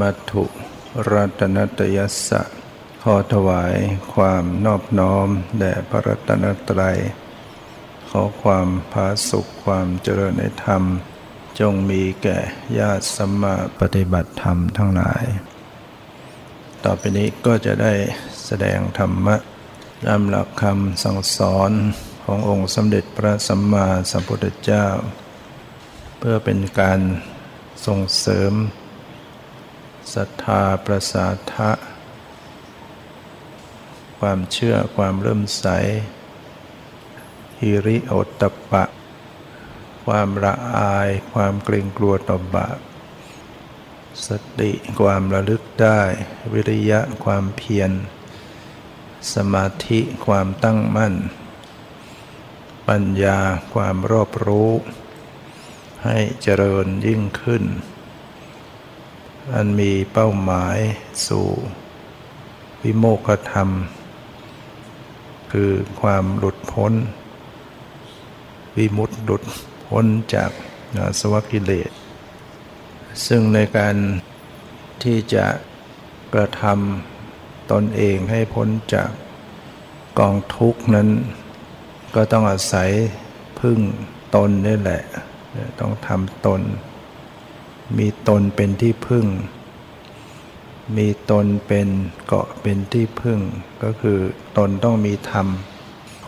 มัตถุรัตนตยัสสะขอถวายความนอบน้อม แด่พระรัตนตรัย ขอความผาสุขความเจริญในธรรม จงมีแก่ญาติสัมมาปฏิบัติธรรมทั้งหลาย ต่อไปนี้ก็จะได้แสดงธรรมะตามหลักคำสั่งสอนขององค์สมเด็จพระสัมมาสัมพุทธเจ้า เพื่อเป็นการส่งเสริม ศรัทธาประสาทะ ความเชื่อความเริ่มใสฮิริโอตตปะ ความละอาย ความเกรงกลัวต่อบาปสติความระลึกได้ วิริยะความเพียร สมาธิความตั้งมั่น ปัญญาความรอบรู้ ให้เจริญยิ่งขึ้น อันมีเป้าหมายสู่วิโมกขธรรม คือความหลุดพ้น วิมุตติหลุดพ้นจากสวกิเลส ซึ่งในการที่จะกระทำตนเองให้พ้นจากกองทุกข์นั้น ก็ต้องอาศัยพึ่งตนนี่แหละ ต้องทำตน มีตนเป็นที่พึ่ง มีตนเป็นเกาะเป็นที่พึ่ง ก็คือตนต้องมีธรรม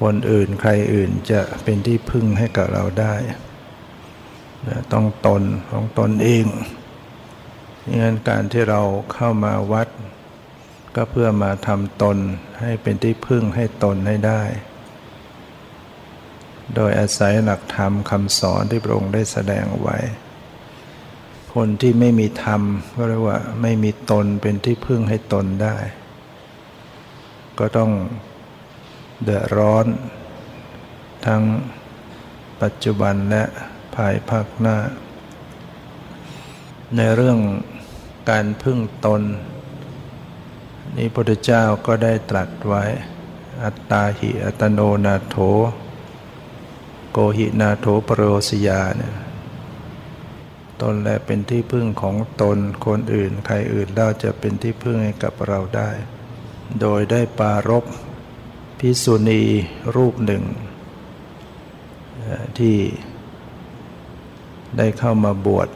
คนอื่นใครอื่นจะเป็นที่พึ่งให้กับเราได้ต้องตนของตนเองงั้นการที่เราเข้ามาวัด ก็เพื่อมาทำตนให้เป็นที่พึ่งให้ตนให้ได้ โดยอาศัยหลักธรรมคำสอนที่พระองค์ได้แสดงไว้ คนที่ไม่มีธรรมก็เรียกว่าไม่มีตนเป็นที่พึ่งให้ตนได้ ก็ต้องเดือดร้อน ทั้งปัจจุบันและภายภาคหน้า ในเรื่องการพึ่งตน นี้พระพุทธเจ้าก็ได้ตรัสไว้ อัตตาหิอัตโนนาโถ โกหินาโถปรโรสยาเนี่ย ตนและเป็นที่พึ่งของตนคนอื่น ใครอื่นเราจะเป็นที่พึ่งให้กับเราได้ โดยได้ปารบพิสุณีรูปหนึ่ง ที่ได้เข้ามาบวช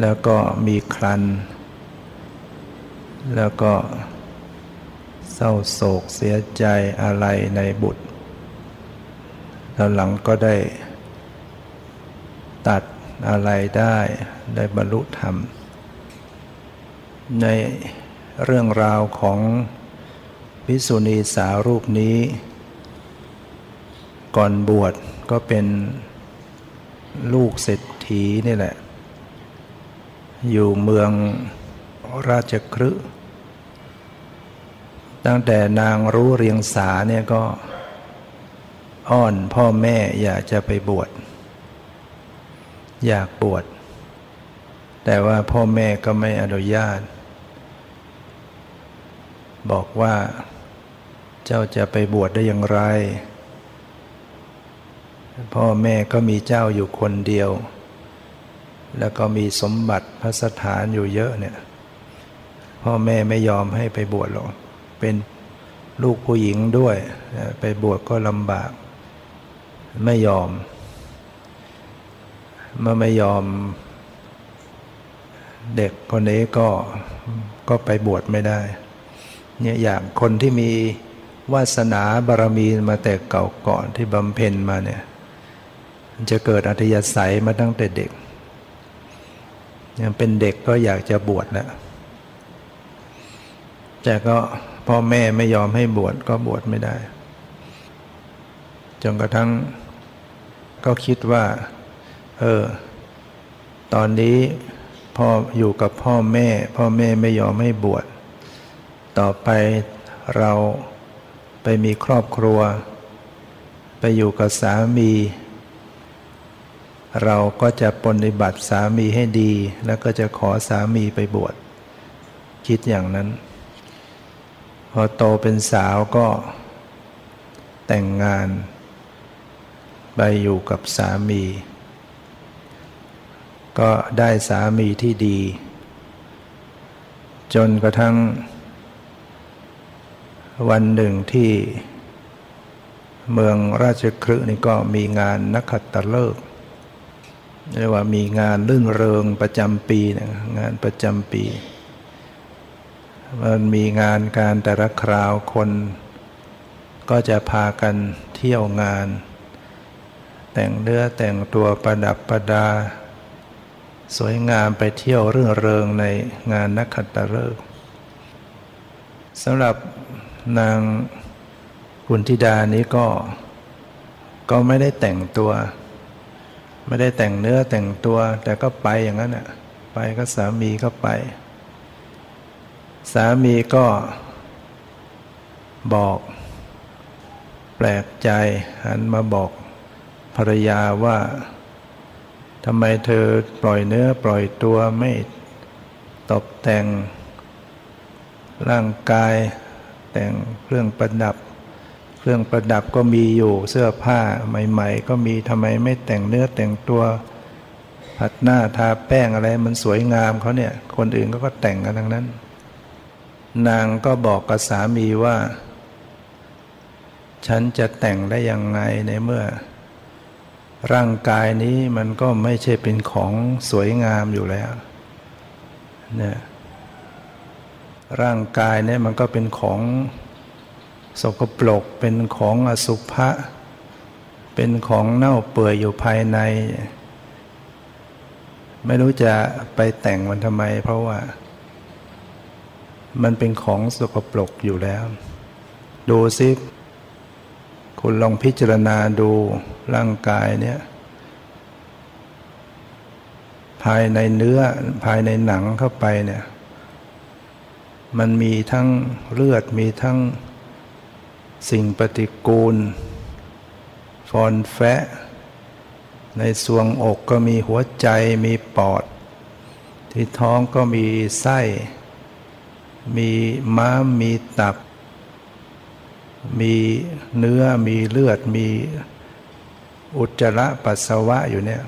แล้วก็มีครัน แล้วก็เศร้าโศกเสียใจอะไรในบุตรแล้วหลังก็ได้ อะไรได้ได้บรรลุธรรม ในเรื่องราวของพิสุณีสาวรูปนี้ ก่อนบวชก็เป็นลูกเศรษฐีนี่แหละ อยู่เมืองราชครึตั้งแต่นางรู้เรียงสาเนี่ยก็อ้อนพ่อแม่อยากจะไปบวช อยากบวชแต่ว่าพ่อแม่ก็ไม่อนุญาต บอกว่าเจ้าจะไปบวชได้อย่างไร พ่อแม่ก็มีเจ้าอยู่คนเดียว แล้วก็มีสมบัติพระสถานอยู่เยอะเนี่ย พ่อแม่ไม่ยอมให้ไปบวชหรอกเป็นลูกผู้หญิงด้วย ไปบวชก็ลำบาก ไม่ยอม เมื่อไม่ยอมเด็กคนนี้ก็ก็ไปบวชไม่ได้เนี่ยอย่างคนที่มีวาสนาบารมีมาแต่เก่าก่อนที่บำเพ็ญมาเนี่ยจะเกิดอัธยาศัยมาตั้งแต่เด็ก ยังเป็นเด็กก็อยากจะบวชแล้วแต่ก็พ่อแม่ไม่ยอมให้บวชก็บวชไม่ได้จนกระทั่งก็คิดว่า เออ ตอนนี้พ่ออยู่กับพ่อแม่ พ่อแม่ไม่ยอมให้บวช ต่อไปเราไปมีครอบครัว ไปอยู่กับสามี เราก็จะปฏิบัติสามีให้ดี แล้วก็จะขอสามีไปบวช คิดอย่างนั้น พอโตเป็นสาวก็แต่งงาน ไปอยู่กับสามี ก็ได้สามีที่ดี จนกระทั่ง วันหนึ่งที่เมืองราชคฤห์นี่ก็มีงานนักขัตฤกษ์เรียกว่ามีงานลื่นเริงประจำปีนะงานประจำปี มันมีงานการแต่ละคราวคน ก็จะพากันเที่ยวงาน แต่งเนื้อแต่งตัวประดับประดา สวยงามไปเที่ยวเรื่องเริงในงานนักขัตฤกษ์สำหรับนางกุณธิดานี้ก็ ก็ไม่ได้แต่งตัว ไม่ได้แต่งเนื้อแต่งตัว แต่ก็ไปอย่างนั้นอะไปก็สามีก็ไป สามีก็บอก แปลกใจหันมาบอกภรรยาว่า ทำไมเธอปล่อยเนื้อปล่อยตัวไม่ตกแต่ง ร่างกาย แต่งเครื่องประดับ เครื่องประดับก็มีอยู่เสื้อผ้าใหม่ ๆ ก็มีทำไมไม่แต่งเนื้อแต่งตัวผัดหน้าทาแป้งอะไรมันสวยงามเขาเนี่ย คนอื่นก็ก็แต่งกันทั้งนั้น นางก็บอกกับสามีว่า ฉันจะแต่งได้ยังไงในเมื่อ ร่างกายนี้มันก็ไม่ใช่เป็นของสวยงามอยู่แล้วเนี่ยร่างกายเนี่ยมันก็เป็นของสกปรกเป็นของอสุภะเป็นของเน่าเปื่อยอยู่ภายใน ไม่รู้จะไปแต่งมันทำไม เพราะว่า มันเป็นของสกปรกอยู่แล้ว ดูซิ คุณลองพิจารณาดูร่างกายเนี่ย ภายในเนื้อภายในหนังเข้าไปเนี่ย มันมีทั้งเลือดมีทั้งสิ่งปฏิกูล ฟอนแฟะ ในสวงอกก็มีหัวใจมีปอด ที่ท้องก็มีไส้ มีม้ามมีตับ มีเนื้อมีเลือดมีอุจจาระปัสสาวะอยู่เนี่ย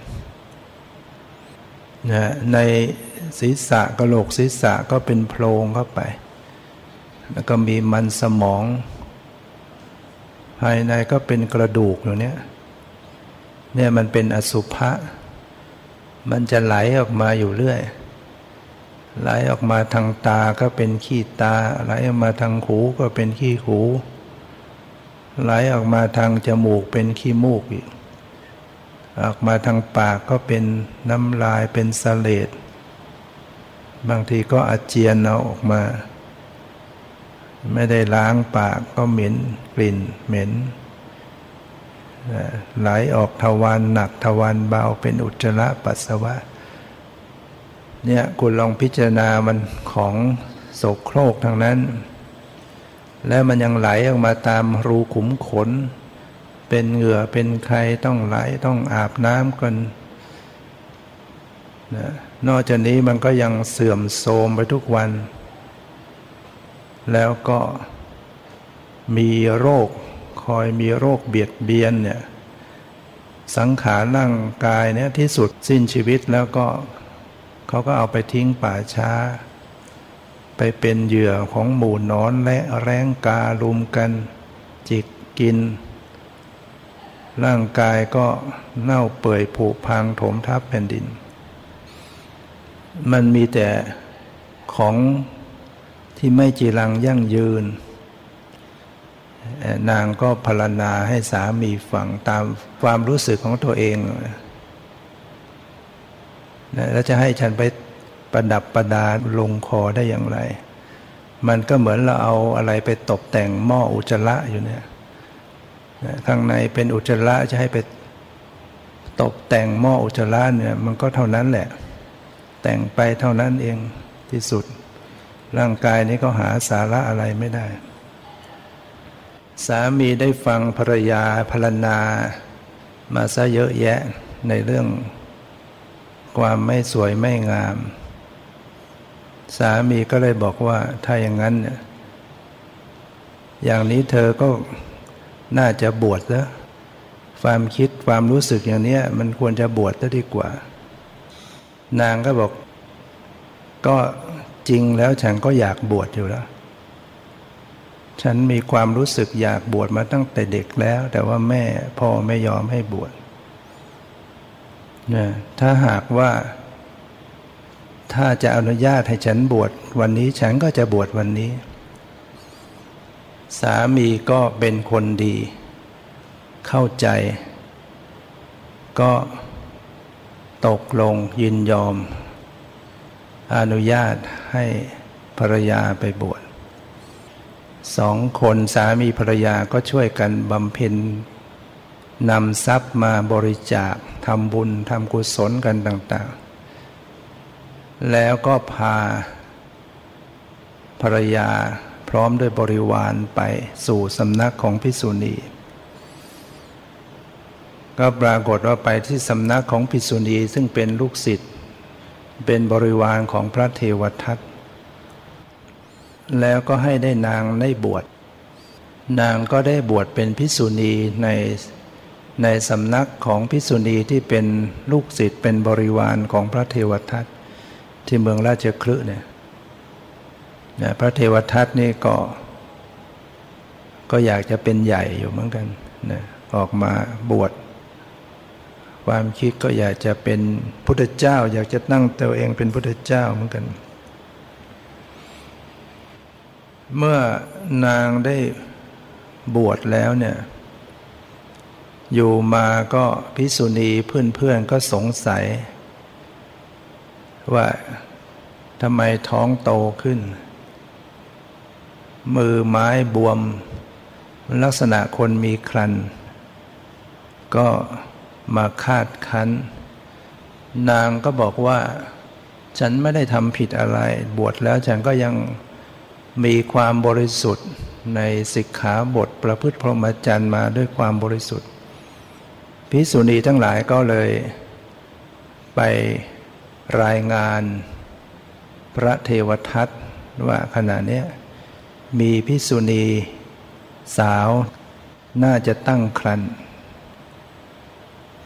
นะในศีรษะกระโหลกศีรษะก็เป็นโพรงเข้าไป แล้วก็มีมันสมอง ภายในก็เป็นกระดูกอยู่เนี่ยเนี่ยมันเป็นอสุภะมันจะไหลออกมาอยู่เรื่อย ไหลออกมาทางตาก็เป็นขี้ตา ไหลออกมาทางหูก็เป็นขี้หู ไหลออกมาทางจมูกเป็นขี้มูกอีก ออกมาทางปากก็เป็นน้ำลายเป็นสเลดบางทีก็อาเจียนเอาออกมา ไม่ได้ล้างปากก็เหม็นกลิ่นเหม็นไหลออกทวารหนักทวารเบาเป็นอุจจาระปัสสาวะ เนี่ยคุณลองพิจารณามันของโสโครกทางนั้น แล้วมันยังไหลออกมาตามรูขุมขน เป็นเหงื่อเป็นใครต้องไหลต้องอาบน้ำกันนะนอกจากนี้มันก็ยังเสื่อมโทรมไปทุกวัน แล้วก็มีโรคคอยมีโรคเบียดเบียนเนี่ยสังขารร่างกายเนี่ยที่สุดสิ้นชีวิตแล้วก็เขาก็เอาไปทิ้งป่าช้า ไปเป็นเหยื่อของหมู่นอนและแรงกาลุมกัน จิกกิน ร่างกายก็เน่าเปื่อยผุพังถมทับแผ่นดิน มันมีแต่ของที่ไม่จีรังยั่งยืน นางก็พรณนาให้สามีฟังตามความรู้สึกของตัวเอง แล้วจะให้ฉันไป ประดับประดาลงคอได้อย่างไร มันก็เหมือนเราเอาอะไรไปตกแต่งหม้ออุจจาระอยู่เนี่ยข้างในเป็นอุจจาระจะให้ไปตกแต่งหม้ออุจจาระเนี่ยมันก็เท่านั้นแหละ แต่งไปเท่านั้นเองที่สุด ร่างกายนี้ก็หาสาระอะไรไม่ได้ สามีได้ฟังภรรยาพรรณนา มาซะเยอะแยะในเรื่องความไม่สวยไม่งาม สามีก็เลยบอกว่าถ้าอย่างนั้นเนี่ยอย่างนี้เธอก็น่าจะบวชแล้วความคิดความรู้สึกอย่างนี้มันควรจะบวชซะดีกว่า นางก็บอก ก็จริงแล้วฉันก็อยากบวชอยู่แล้ว ฉันมีความรู้สึกอยากบวชมาตั้งแต่เด็กแล้ว แต่ว่าแม่พ่อไม่ยอมให้บวชนะถ้าหากว่า ถ้าจะอนุญาตให้ฉันบวชวันนี้ฉันก็จะบวชวันนี้ สามีก็เป็นคนดี เข้าใจ ก็ตกลงยินยอม อนุญาตให้ภรรยาไปบวชสองคนสามีภรรยาก็ช่วยกันบำเพ็ญนำทรัพย์มาบริจาคทำบุญทำกุศลกันต่าง ๆ แล้วก็พาภรรยาพร้อมด้วยบริวารไปสู่สำนักของพิสุณีก็ปรากฏว่าไปที่สำนักของภิกษุณีซึ่งเป็นลูกศิษย์เป็นบริวารของพระเทวทัตแล้วก็ให้ได้นางได้บวช นางก็ได้บวชเป็นภิกษุณีในในสำนักของภิกษุณีที่เป็นลูกศิษย์เป็นบริวารของพระเทวทัต ที่เมืองราชคลึเนี่ยพระเทวทัตนี่ก็ ก็อยากจะเป็นใหญ่อยู่เหมือนกันนะออกมาบวชความคิดก็อยากจะเป็นพุทธเจ้า อยากจะตั้งตัวเองเป็นพุทธเจ้าเหมือนกัน เมื่อนางได้บวชแล้วเนี่ย อยู่มาก็พิสุณีเพื่อนๆก็สงสัย ว่าทำไมท้องโตขึ้น มือไม้บวม ลักษณะคนมีครัน ก็มาคาดคั้น นางก็บอกว่า ฉันไม่ได้ทำผิดอะไร บวชแล้วฉันก็ยังมีความบริสุทธิ์ในสิกขาบทประพฤติพรหมจรรย์มาด้วยความบริสุทธิ์พิสุณีทั้งหลายก็เลย ไป รายงานพระเทวทัตว่าขณะนี้มีพิสุณีสาวน่าจะตั้งครรภ์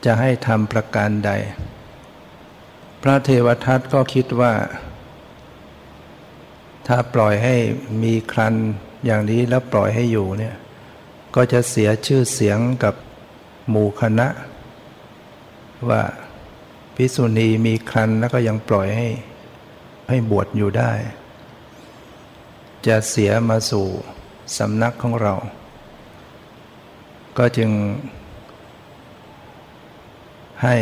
จะให้ทำประการใด พระเทวทัตก็คิดว่า ถ้าปล่อยให้มีครันอย่างนี้แล้วปล่อยให้อยู่เนี่ย ก็จะเสียชื่อเสียงกับหมู่คณะ ว่า พิสุณีมีครันแล้วก็ยังปล่อยให้ให้บวชอยู่ได้ จะเสียมาสู่สำนักของเรา ก็จึง ให้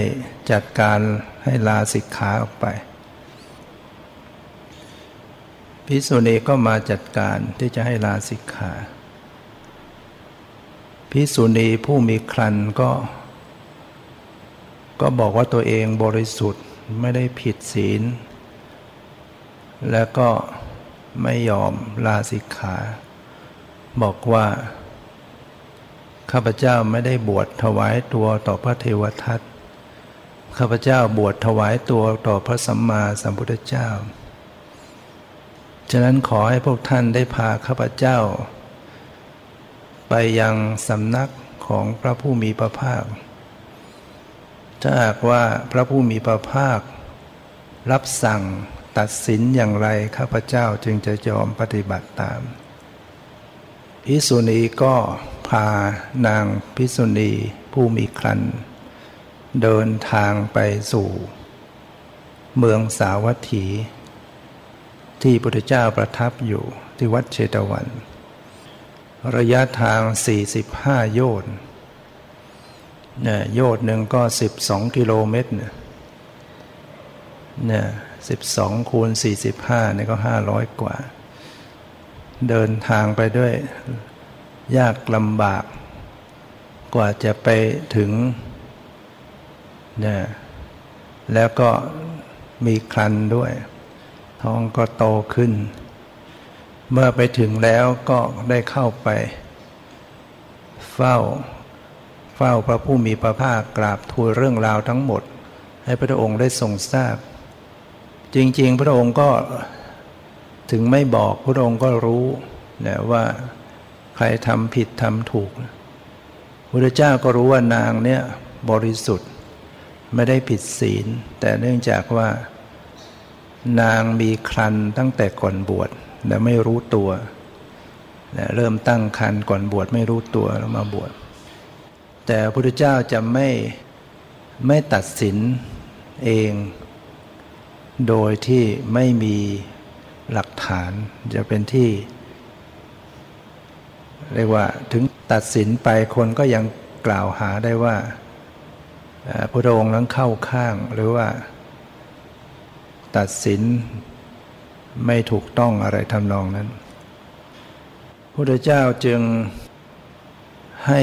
จัดการให้ลาสิกขาออกไป พิสุณีก็มาจัดการที่จะให้ลาสิกขาพิสุณีผู้มีครันก็ ก็บอกว่าตัวเองบริสุทธิ์ไม่ได้ผิดศีล แล้วก็ไม่ยอมลาสิกขา บอกว่า ข้าพเจ้าไม่ได้บวชถวายตัวต่อพระเทวทัตข้าพเจ้าบวชถวายตัวต่อพระสัมมาสัมพุทธเจ้า ฉะนั้นขอให้พวกท่านได้พาข้าพเจ้า ไปยังสำนักของพระผู้มีพระภาค ถ้าหากว่าพระผู้มีพระภาครับสั่งตัดสินอย่างไรข้าพเจ้าจึงจะยอมปฏิบัติตาม พิสุณีก็พานางพิสุณีผู้มีครันเดินทางไปสู่ เมืองสาวัตถี ที่พระพุทธเจ้าประทับอยู่ที่วัดเชตวัน ระยะทาง 45 โยชน์ เนี่ยโยชน์หนึ่งก็12กิโลเมตรเนี่ยเนี่ย12คูณ45เนี่ยก็500กว่า เดินทางไปด้วยยากลำบาก กว่าจะไปถึงเนี่ยแล้วก็มีครันด้วย ท้องก็โตขึ้น เมื่อไปถึงแล้วก็ได้เข้าไป เฝ้า ฝ้าพระผู้มีพระภาคกราบทูลเรื่องราวทั้งหมด ให้พระองค์ได้ทรงทราบ จริงๆ พระองค์ก็ถึงไม่บอกพระองค์ก็รู้นะว่าใครทำผิดทำถูกพระเจ้าก็รู้ว่านางเนี่ยบริสุทธิ์ไม่ได้ผิดศีล แต่เนื่องจากว่านางมีครันตั้งแต่ก่อนบวชและไม่รู้ตัว เริ่มตั้งครันก่อนบวชไม่รู้ตัวแล้วมาบวช แต่พระพุทธเจ้าจะไม่ไม่ตัดสินเอง โดยที่ไม่มีหลักฐานจะเป็นที่ เรียกว่าถึงตัดสินไปคนก็ยังกล่าวหาได้ว่าพระองค์นั้นเข้าข้างหรือว่า ตัดสินไม่ถูกต้องอะไรทำนองนั้นพระเจ้าจึงให้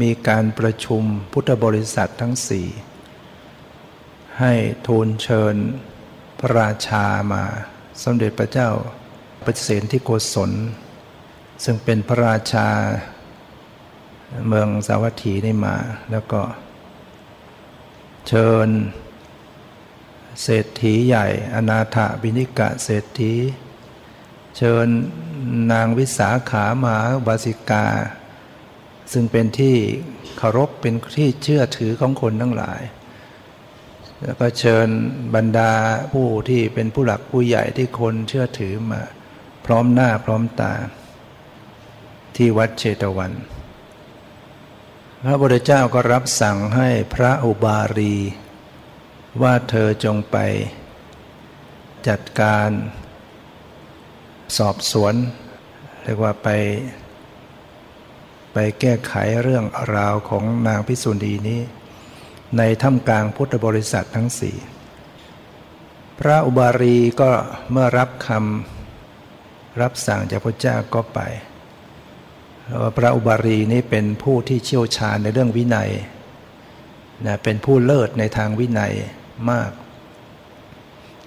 มีการประชุมพุทธบริษัททั้งสี่ให้ทูลเชิญพระราชามาสมเด็จพระเจ้าปเสนที่โกศล ซึ่งเป็นพระราชาเมืองสาวัตถีนี่มา แล้วก็ เชิญ เศรษฐีใหญ่ อนาถบินิกะเศรษฐี เชิญนางวิสาขามาบาสิกา ซึ่งเป็นที่เคารพเป็นที่เชื่อถือของคนทั้งหลาย แล้วก็เชิญบรรดาผู้ที่เป็นผู้หลักผู้ใหญ่ที่คนเชื่อถือมา พร้อมหน้าพร้อมตา ที่วัดเชตวัน พระพุทธเจ้าก็รับสั่งให้พระอุบารี ว่าเธอจงไปจัดการสอบสวน เรียกว่าไป ไปแก้ไขเรื่องราวของนางพิสุณีนี้ ในถ้ำกลางพุทธบริษัททั้งสี่พระอุบารีก็เมื่อรับคำรับสั่งจากพระเจ้าก็ไป พระอุบารีนี่เป็นผู้ที่เชี่ยวชาญในเรื่องวินัยนะเป็นผู้เลิศในทางวินัยมาก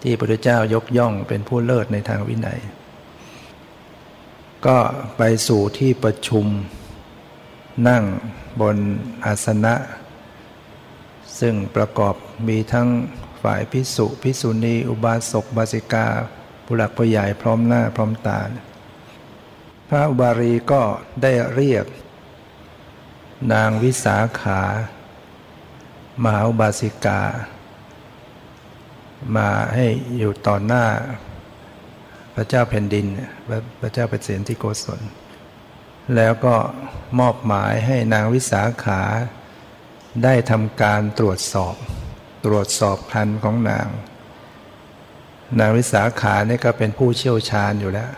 ที่พระพุทธเจ้ายกย่องเป็นผู้เลิศในทางวินัย ก็ไปสู่ที่ประชุม นั่งบนอาสนะ ซึ่งประกอบมีทั้งฝ่ายพิสุพิสุณีอุบาสกบาสิกาผู้หลักผู้ใหญ่พร้อมหน้าพร้อมตา พระอุบารีก็ได้เรียก นางวิสาขา มหาอุบาสิกา มาให้อยู่ต่อหน้า พระเจ้าแผ่นดิน พระเจ้าเปรตที่โกศล แล้วก็มอบหมายให้นางวิสาขา ได้ทำการตรวจสอบ ตรวจสอบพันของนาง นางวิสาขาเนี่ยก็เป็นผู้เชี่ยวชาญอยู่แล้ว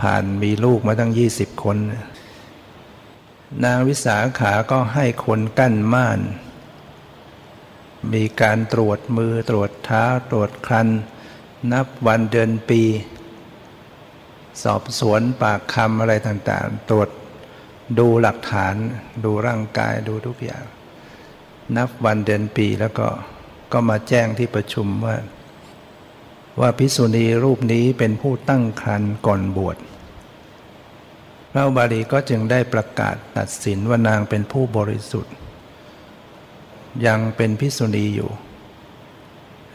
ผ่านมีลูกมาตั้งยี่สิบคน นางวิสาขาก็ให้คนกั้นม่าน มีการตรวจมือตรวจเท้าตรวจครัน นับวันเดือนปี สอบสวนปากคำอะไรต่างๆ ตรวจดูหลักฐาน ดูร่างกายดูทุกอย่าง นับวันเดือนปีแล้วก็ก็มาแจ้งที่ประชุมว่า ว่าพิสุณีรูปนี้เป็นผู้ตั้งครันก่อนบวชพระบาลีก็จึงได้ประกาศตัดสินว่านางเป็นผู้บริสุทธิ์ ยังเป็นพิสุณีอยู่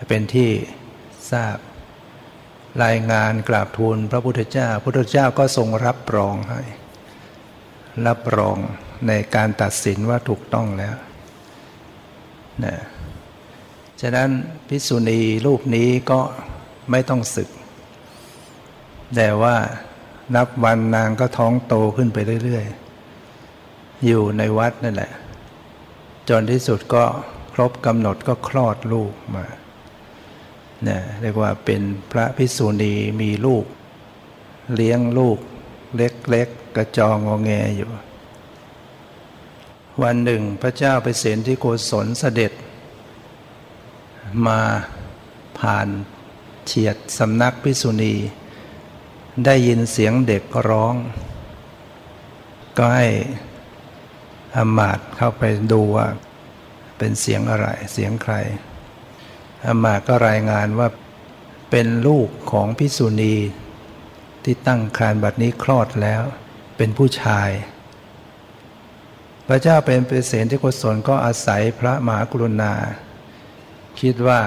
เป็นที่ทราบ รายงานกราบทูลพระพุทธเจ้า พระพุทธเจ้าก็ทรงรับรองให้ รับรองในการตัดสินว่าถูกต้องแล้วนะฉะนั้นพิสุณีรูปนี้ก็ไม่ต้องศึก แต่ว่านับวันนางก็ท้องโตขึ้นไปเรื่อยๆ อยู่ในวัดนั่นแหละ จนที่สุดก็ครบกำหนดก็คลอดลูกมา นะเรียกว่าเป็นพระพิสุณีมีลูก เลี้ยงลูกเล็กๆกระจองงอแงอยู่ วันหนึ่งพระเจ้าไปเสนที่โกศลเสด็จ มาผ่านเฉียดสำนักพิสุณี ได้ยินเสียงเด็กร้อง ก็ให้อมาตเข้าไปดูว่าเป็นเสียงอะไรเสียงใคร อามาก็รายงานว่าเป็นลูกของพิสุณีที่ตั้งครานบัดนี้คลอดแล้ว เป็นผู้ชาย พระเจ้าเป็นเปรเสนที่โกศลก็อาศัยพระมหากรุณา คิดว่า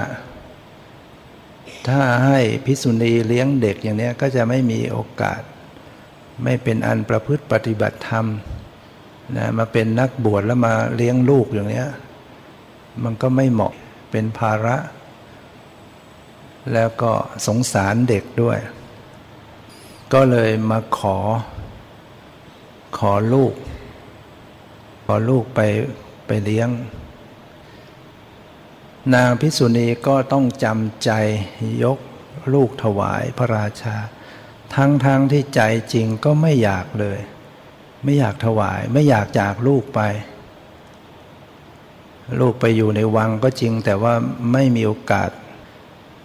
ถ้าให้พิสุณีเลี้ยงเด็กอย่างนี้ก็จะไม่มีโอกาส ไม่เป็นอันประพฤติปฏิบัติธรรมนะมาเป็นนักบวชแล้วมาเลี้ยงลูกอย่างนี้มันก็ไม่เหมาะเป็นภาระ แล้วก็สงสารเด็กด้วย ก็เลยมาขอ ขอลูก ขอลูกไปไปเลี้ยง นางพิสุณีก็ต้องจำใจยกลูกถวายพระราชา ทั้งทั้งที่ใจจริงก็ไม่อยากเลย ไม่อยากถวายไม่อยากจากลูกไป ลูกไปอยู่ในวังก็จริงแต่ว่าไม่มีโอกาส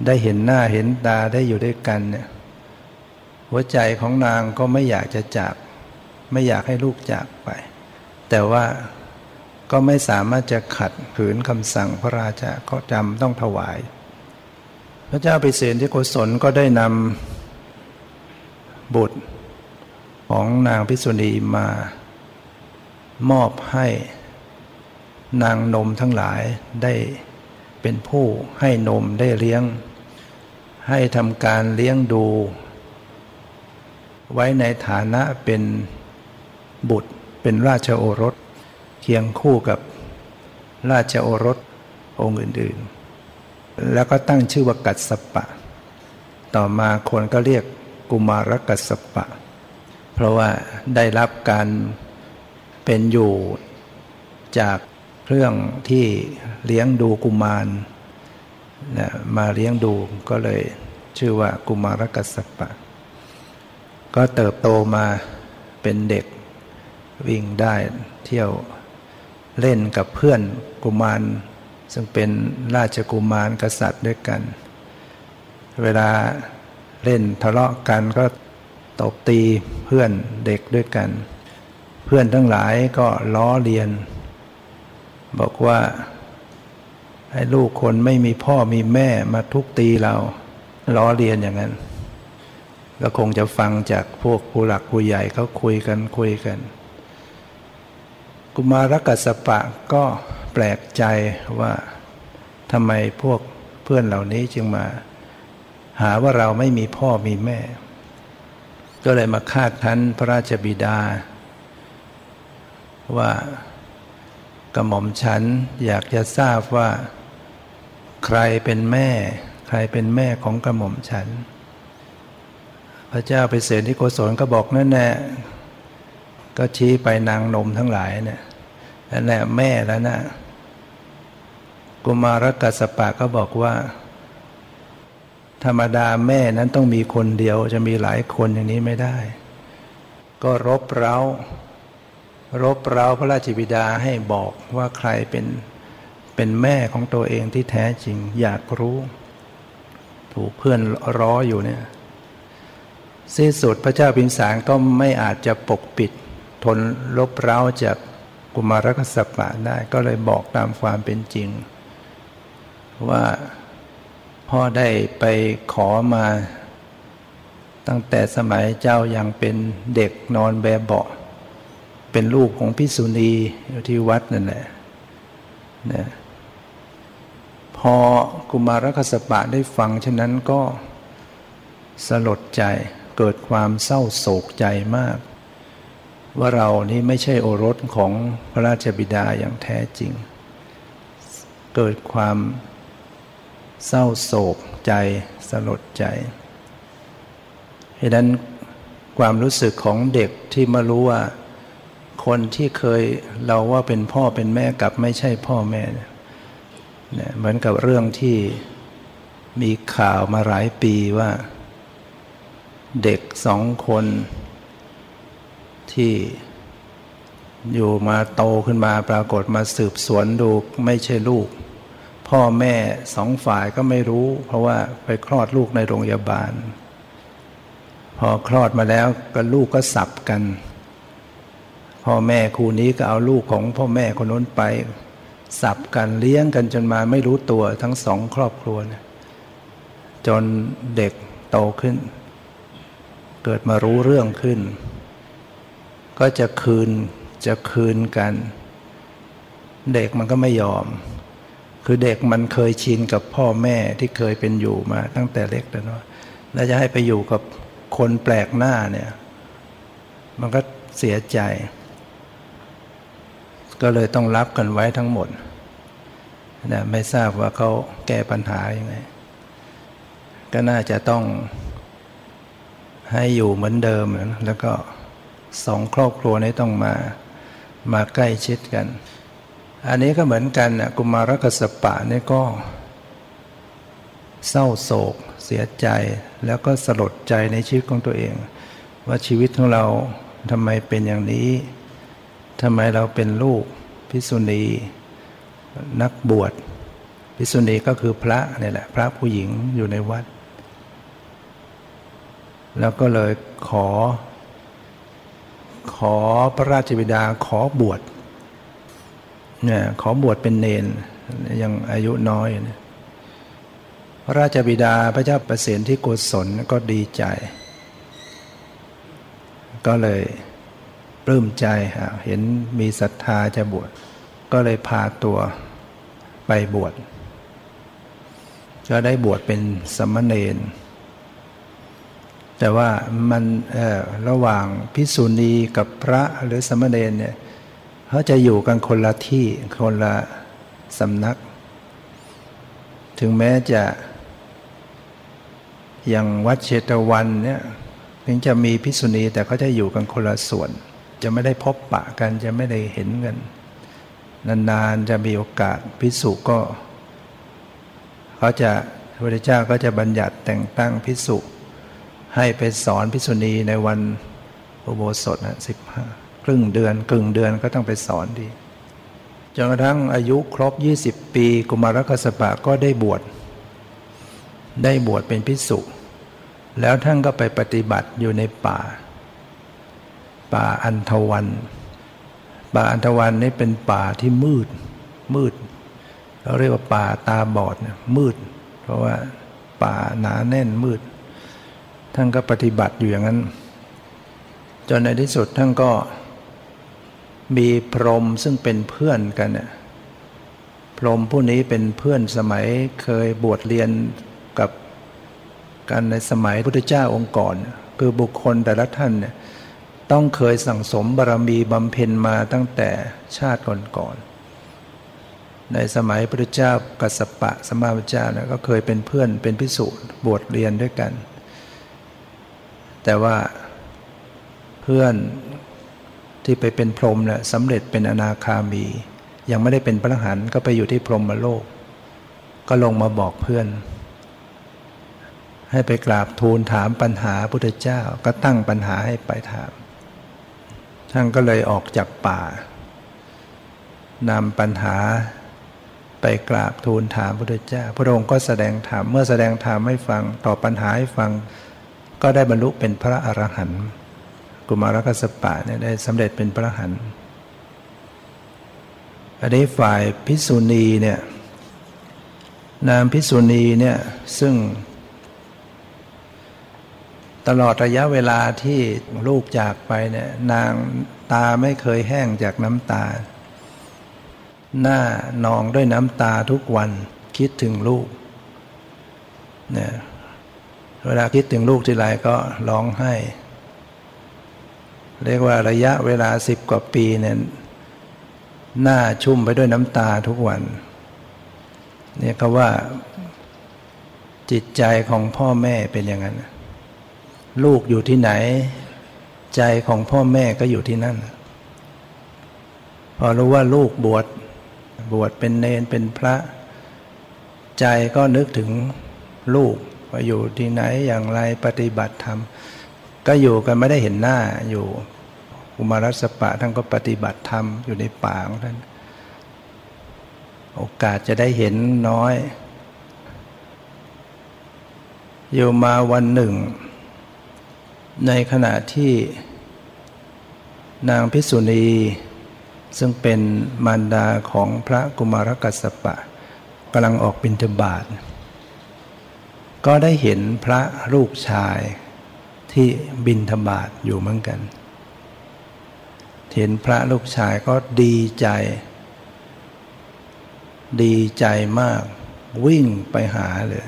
ได้เห็นหน้าเห็นตาได้อยู่ด้วยกันเนี่ยหัวใจของนางก็ไม่อยากจะจาก ไม่อยากให้ลูกจากไป แต่ว่าก็ไม่สามารถจะขัดขืนคำสั่งพระราชาก็จำต้องถวาย พระเจ้าปิเสนที่โกศลก็ได้นำบุตรของนางพิษุณีมามอบให้นางนมทั้งหลายได้เป็นผู้ให้นมได้เลี้ยง ให้ทำการเลี้ยงดู ไว้ในฐานะเป็นบุตรเป็นราชโอรส เคียงคู่กับราชโอรสองค์อื่นๆ แล้วก็ตั้งชื่อว่ากัสปะ ต่อมาคนก็เรียกกุมารกัสปะ เพราะว่าได้รับการเป็นอยู่จากเครื่องที่เลี้ยงดูกุมาร นะมาเลี้ยงดูก็เลยชื่อว่ากุมารกัสปะ ก็เติบโตมาเป็นเด็กวิ่งได้เที่ยวเล่นกับเพื่อนกุมาร ซึ่งเป็นราชกุมารกษัตริย์ด้วยกัน เวลาเล่นทะเลาะกันก็ตบตีเพื่อนเด็กด้วยกัน เพื่อนทั้งหลายก็ล้อเลียน บอกว่า ให้ลูกคนไม่มีพ่อมีแม่มาทุกตีเราล้อเรียนอย่างนั้น ก็คงจะฟังจากพวกผู้หลักผู้ใหญ่เขาคุยกันคุยกัน กุมารกัสปะก็แปลกใจว่าทำไมพวกเพื่อนเหล่านี้จึงมา หาว่าเราไม่มีพ่อมีแม่ ก็เลยมาคาดคั้นพระราชบิดา ว่ากระหม่อมฉันอยากจะทราบว่า ใครเป็นแม่ ใครเป็นแม่ของกระหม่อมฉัน พระเจ้าไปเสนที่โกศลก็บอกนั่นแน่ก็ชี้ไปนางนมทั้งหลายเนี่ยนั่นแหละแม่แล้วนะกุมารกัสปะก็บอกว่า ธรรมดาแม่นั้นต้องมีคนเดียวจะมีหลายคนอย่างนี้ไม่ได้ ก็รบเร้ารบเร้าพระราชบิดาให้บอกว่าใครเป็น เป็นแม่ของตัวเองที่แท้จริง อยากรู้ ถูกเพื่อนร้ออยู่เนี่ยสิ้นสุดพระเจ้าพิมสารก็ไม่อาจจะปกปิด ทนลบเร้าจากกุมารกษัปะได้ก็เลยบอกตามความเป็นจริง ว่าพ่อได้ไปขอมา ตั้งแต่สมัยเจ้ายังเป็นเด็กนอนแบเบาะเป็นลูกของพิสุณีอยู่ที่วัดนั่นแหละนะ พอกุมารคสปะได้ฟังฉะนั้นก็สลดใจเกิดความเศร้าโศกใจมาก ว่าเรานี่ไม่ใช่โอรสของพระราชบิดาอย่างแท้จริง เกิดความเศร้าโศกใจสลดใจเหตุนั้นความรู้สึกของเด็กที่มารู้ว่า คนที่เคยเราว่าเป็นพ่อเป็นแม่กับไม่ใช่พ่อแม่เนี่ย เหมือนกับเรื่องที่มีข่าวมาหลายปีว่า เด็กสองคน ที่อยู่มาโตขึ้นมาปรากฏมาสืบสวนดูไม่ใช่ลูก พ่อแม่สองฝ่ายก็ไม่รู้ เพราะว่าไปคลอดลูกในโรงพยาบาล พอคลอดมาแล้วก็ลูกก็สับกัน พ่อแม่คู่นี้ก็เอาลูกของพ่อแม่คนนู้นไป สับกันเลี้ยงกันจนมาไม่รู้ตัวทั้งสองครอบครัวนะจนเด็กโตขึ้น เกิดมารู้เรื่องขึ้น ก็จะคืนจะคืนกัน เด็กมันก็ไม่ยอม คือเด็กมันเคยชินกับพ่อแม่ที่เคยเป็นอยู่มาตั้งแต่เล็กแต่น้อยแล้วจะให้ไปอยู่กับคนแปลกหน้าเนี่ย มันก็เสียใจ ก็เลยต้องรับกันไว้ทั้งหมดนะไม่ทราบว่าเขาแก้ปัญหายังไง ก็น่าจะต้องให้อยู่เหมือนเดิม แล้วก็สองครอบครัวนี้ต้องมามาใกล้ชิดกัน อันนี้ก็เหมือนกันนะกุมารกสปะนี่ก็ เศร้าโศก เสียใจ แล้วก็สลดใจในชีวิตของตัวเอง ว่าชีวิตของเราทำไมเป็นอย่างนี้ ทำไมเราเป็นลูกพิสุณีนักบวชพิสุณีก็คือพระเนี่ยแหละ พระผู้หญิงอยู่ในวัด แล้วก็เลยขอ ขอพระราชบิดาขอบวชเนี่ยขอบวชเป็นเนนยังอายุน้อยนพระราชบิดาพระเจ้าประสิทธิที่โกศลก็ดีใจ ก็เลย ปลื้มใจเห็นมีศรัทธาจะบวชก็เลยพาตัวไปบวชก็ได้บวชเป็นสมณเณรแต่ว่ามันระหว่างพิสุณีกับพระหรือสมณเณรเนี่ยเขาจะอยู่กันคนละที่คนละสำนัก ถึงแม้จะอย่างวัดเชตวันเนี่ยถึงจะมีพิสุณีแต่เขาจะอยู่กันคนละส่วน จะไม่ได้พบปะกันจะไม่ได้เห็นกัน นานๆจะมีโอกาสพิสุก็เขาจะพระพุทธเจ้าก็จะบัญญัติแต่งตั้งพิสุให้ไปสอนพิษุณีในวันอุโบสถนะสิบห้าครึ่งเดือนกึ่งเดือนก็ต้องไปสอนดีจนกระทั่งอายุครบ 20 ปี กุมารกัสปะก็ได้บวชได้บวชเป็นพิสุแล้วท่านก็ไปปฏิบัติอยู่ในป่า ป่าอันทวัน ป่าอันทวันนี่เป็นป่าที่มืด มืดเราเรียกว่าป่าตาบอดมืด เพราะว่าป่าหนาแน่นมืด ท่านก็ปฏิบัติอยู่อย่างนั้น จนในที่สุดท่านก็มีพรหมซึ่งเป็นเพื่อนกันเนี่ยพรหมผู้นี้เป็นเพื่อนสมัยเคยบวชเรียนกับกันในสมัยพุทธเจ้าองค์ก่อน คือบุคคลแต่ละท่านเนี่ย ต้องเคยสั่งสมบารมีบำเพ็ญมาตั้งแต่ชาติก่อนๆในสมัยพระเจ้ากัสสปะสมมาพระเจ้าเนี่ยก็เคยเป็นเพื่อนเป็นพิสุบวชเรียนด้วยกัน แต่ว่าเพื่อนที่ไปเป็นพรหมเนี่ยสำเร็จเป็นอนาคามี ยังไม่ได้เป็นพระหันก็ไปอยู่ที่พรหมโลก ก็ลงมาบอกเพื่อน ให้ไปกราบทูลถามปัญหาพุทธเจ้าก็ตั้งปัญหาให้ไปถาม ท่านก็เลยออกจากป่านำปัญหาไปกราบทูลถามพระพุทธเจ้า พระองค์ก็แสดงธรรม เมื่อแสดงธรรมให้ฟังตอบปัญหาให้ฟัง ก็ได้บรรลุเป็นพระอรหันต์ กุมารกัสปะเนี่ยได้สำเร็จเป็นพระอรหันต์ อันนี้ฝ่ายพิสุณีเนี่ย นามพิสุณีเนี่ยซึ่ง ตลอดระยะเวลาที่ลูกจากไปเนี่ยนางตาไม่เคยแห้งจากน้ำตา หน้านองด้วยน้ำตาทุกวันคิดถึงลูกเนี่ยเวลาคิดถึงลูกทีไรก็ร้องไห้ เรียกว่าระยะเวลาสิบกว่าปีเนี่ยหน้าชุ่มไปด้วยน้ำตาทุกวัน เนี่ยเขาว่าจิตใจของพ่อแม่เป็นอย่างนั้น ลูกอยู่ที่ไหน ใจของพ่อแม่ก็อยู่ที่นั่น พอรู้ว่าลูกบวชบวชเป็นเนนเป็นพระ ใจก็นึกถึงลูกว่าอยู่ที่ไหนอย่างไรปฏิบัติธรรม ก็อยู่กันไม่ได้เห็นหน้าอยู่อุมารัสปะท่านก็ปฏิบัติธรรมอยู่ในป่าของท่านโอกาสจะได้เห็นน้อย อยู่มาวันหนึ่ง ในขณะที่นางพิสุณี ซึ่งเป็นมารดาของพระกุมารกัสปะกำลังออกบิณฑบาตก็ได้เห็นพระลูกชายที่บินธบาตอยู่เหมือนกัน เห็นพระลูกชายก็ดีใจ ดีใจมาก วิ่งไปหาเลย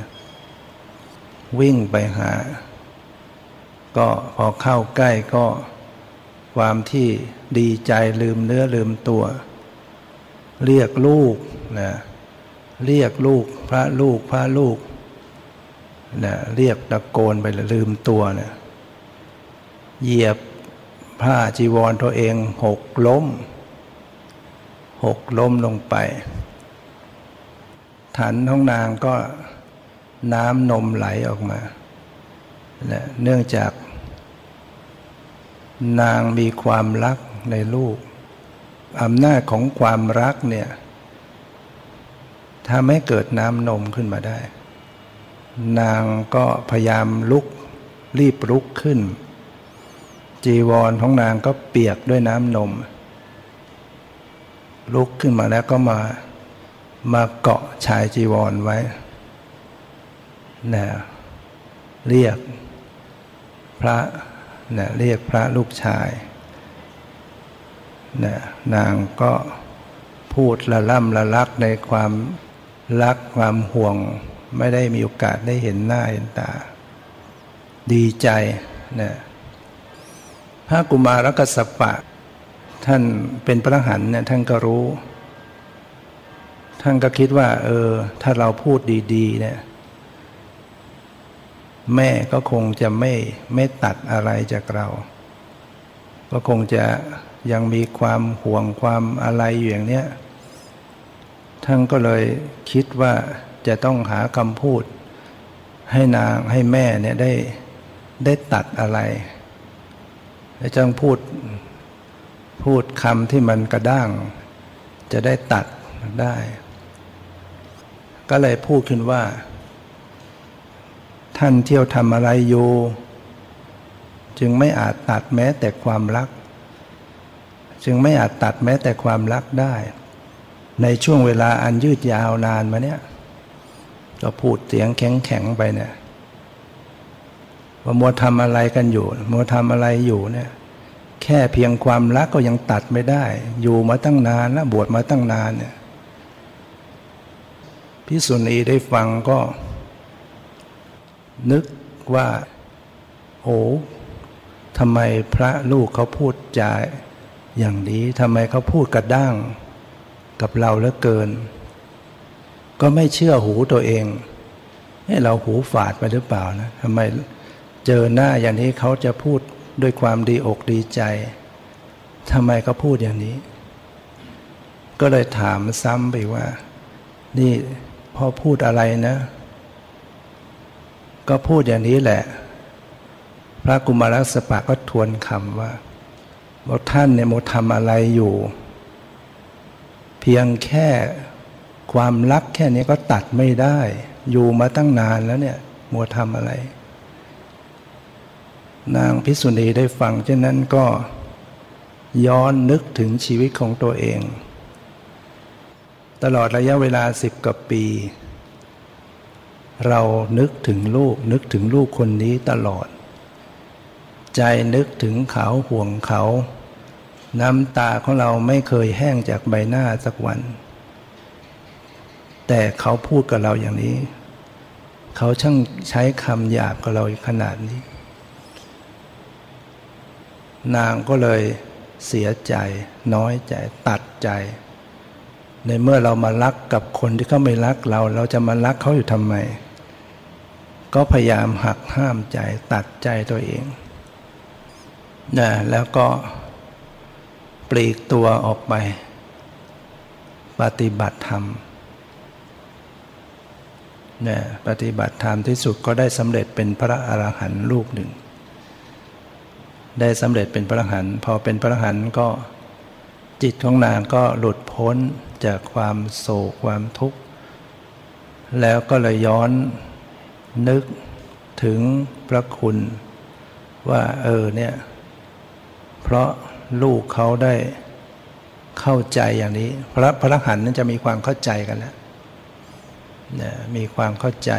วิ่งไปหา ก็พอเข้าใกล้ก็ความที่ดีใจลืมเนื้อลืมตัว เรียกลูกนะเรียกลูกพระลูกพระลูกนะเรียกตะโกนไปลืมตัวเนะี่ยเหยียบผ้าจีวรตัวเองหกล้ม หกล้มลงไป ฐานท้องนางก็น้ำนมไหลออกมานะเนื่องจาก นางมีความรักในลูกอำนาจของความรักเนี่ยถ้าไม่เกิดน้ำนมขึ้นมาได้ นางก็พยายามลุกรีบลุกขึ้น จีวรของนางก็เปียกด้วยน้ำนม ลุกขึ้นมาแล้วก็มามาเกาะชายจีวรไว้นะเรียกพระ นะเรียกพระลูกชายนะนางก็พูดละล่ำละลักในความรักความห่วง ไม่ได้มีโอกาสได้เห็นหน้าเห็นตา ดีใจนะพระกุมารกัสปะ ท่านเป็นพระหันเนี่ยท่านก็รู้ ท่านก็คิดว่า เออ ถ้าเราพูดดี ๆ เนี่ย แม่ก็คงจะไม่ไม่ตัดอะไรจากเรา ก็คงจะยังมีความห่วงความอะไรอยู่อย่างเนี้ยท่านก็เลยคิดว่าจะต้องหาคำพูด ให้นางให้แม่เนี่ยได้ได้ตัดอะไรและจังพูดพูดคำที่มันกระด้าง จะได้ตัดได้ ก็เลยพูดขึ้นว่า ท่านเที่ยวทำอะไรอยู่ จึงไม่อาจตัดแม้แต่ความรัก จึงไม่อาจตัดแม้แต่ความรักได้ ในช่วงเวลาอันยืดยาวนานมาเนี่ยก็พูดเสียงแข็งแข็งไปเนี่ยว่ามัวทำอะไรกันอยู่ มัวทำอะไรอยู่เนี่ย แค่เพียงความรักก็ยังตัดไม่ได้ อยู่มาตั้งนานแล้วบวชมาตั้งนานเนี่ยพิสุนีได้ฟังก็ นึกว่า โอ้ทำไมพระลูกเขาพูดจาอย่างนี้ทำไมเขาพูดกระด้าง กับเราเหลือเกิน ก็ไม่เชื่อหูตัวเองให้เราหูฝาดไปหรือเปล่านะทำไมเจอหน้าอย่างนี้เขาจะพูดด้วยความดีอกดีใจทำไมเขาพูดอย่างนี้ ก็เลยถามซ้ำไปว่า นี่พ่อพูดอะไรนะ ก็พูดอย่างนี้แหละ พระกุมารสปะก็ทวนคำว่าบอกท่านเนี่ยโมทำอะไรอยู่ เพียงแค่ความรักแค่นี้ก็ตัดไม่ได้ อยู่มาตั้งนานแล้วเนี่ยมัวทำอะไร นางพิสุณีได้ฟังเช่นนั้นก็ย้อนนึกถึงชีวิตของตัวเอง ตลอดระยะเวลาสิบกว่าปี เรานึกถึงลูกนึกถึงลูกคนนี้ตลอด ใจนึกถึงเขาห่วงเขา น้ำตาของเราไม่เคยแห้งจากใบหน้าสักวัน แต่เขาพูดกับเราอย่างนี้ เขาช่างใช้คำหยาบกับเราขนาดนี้ นางก็เลยเสียใจน้อยใจตัดใจ ในเมื่อเรามารักกับคนที่เขาไม่รักเรา เราจะมารักเขาอยู่ทำไม ก็พยายามหักห้ามใจตัดใจตัวเองนะแล้วก็ปลีกตัวออกไป ปฏิบัติธรรมนี่ปฏิบัติธรรมที่สุดก็ได้สำเร็จเป็นพระอรหันต์รูปหนึ่ง ได้สำเร็จเป็นพระอรหันต์พอเป็นพระอรหันต์ก็จิตของนางก็หลุดพ้นจากความโศกความทุกข์ แล้วก็เลยย้อน นึกถึงพระคุณ ว่าเออเนี่ยเพราะลูกเขาได้เข้าใจอย่างนี้ พระพระหันนั้นจะมีความเข้าใจกันแล้วนะมีความเข้าใจ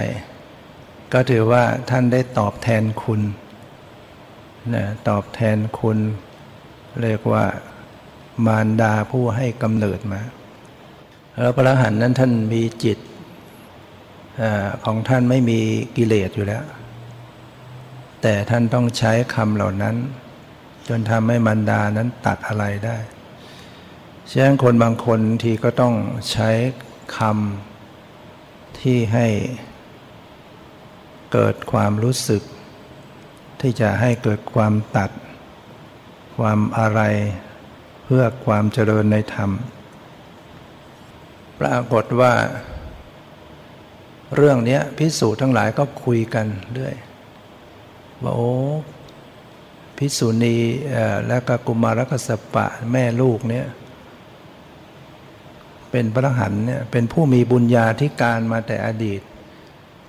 ก็ถือว่าท่านได้ตอบแทนคุณนะตอบแทนคุณ เรียกว่ามารดาผู้ให้กำเนิดมาแล้วพระหันนั้นท่านมีจิต ของท่านไม่มีกิเลสอยู่แล้ว แต่ท่านต้องใช้คำเหล่านั้น จนทำให้มารดานั้นตัดอะไรได้ฉะนั้นคนบางคนทีก็ต้องใช้คำที่ให้เกิดความรู้สึก ที่จะให้เกิดความตัด ความอะไรเพื่อความเจริญในธรรม ปรากฏว่า เรื่องนี้พิสูจน์ทั้งหลายก็คุยกันเรื่อยว่าโอ้พิสูจนีและกกุมารกสปะแม่ลูกเนี่ยเป็นพระหันเนี่ยเป็นผู้มีบุญญาธิการมาแต่อดีต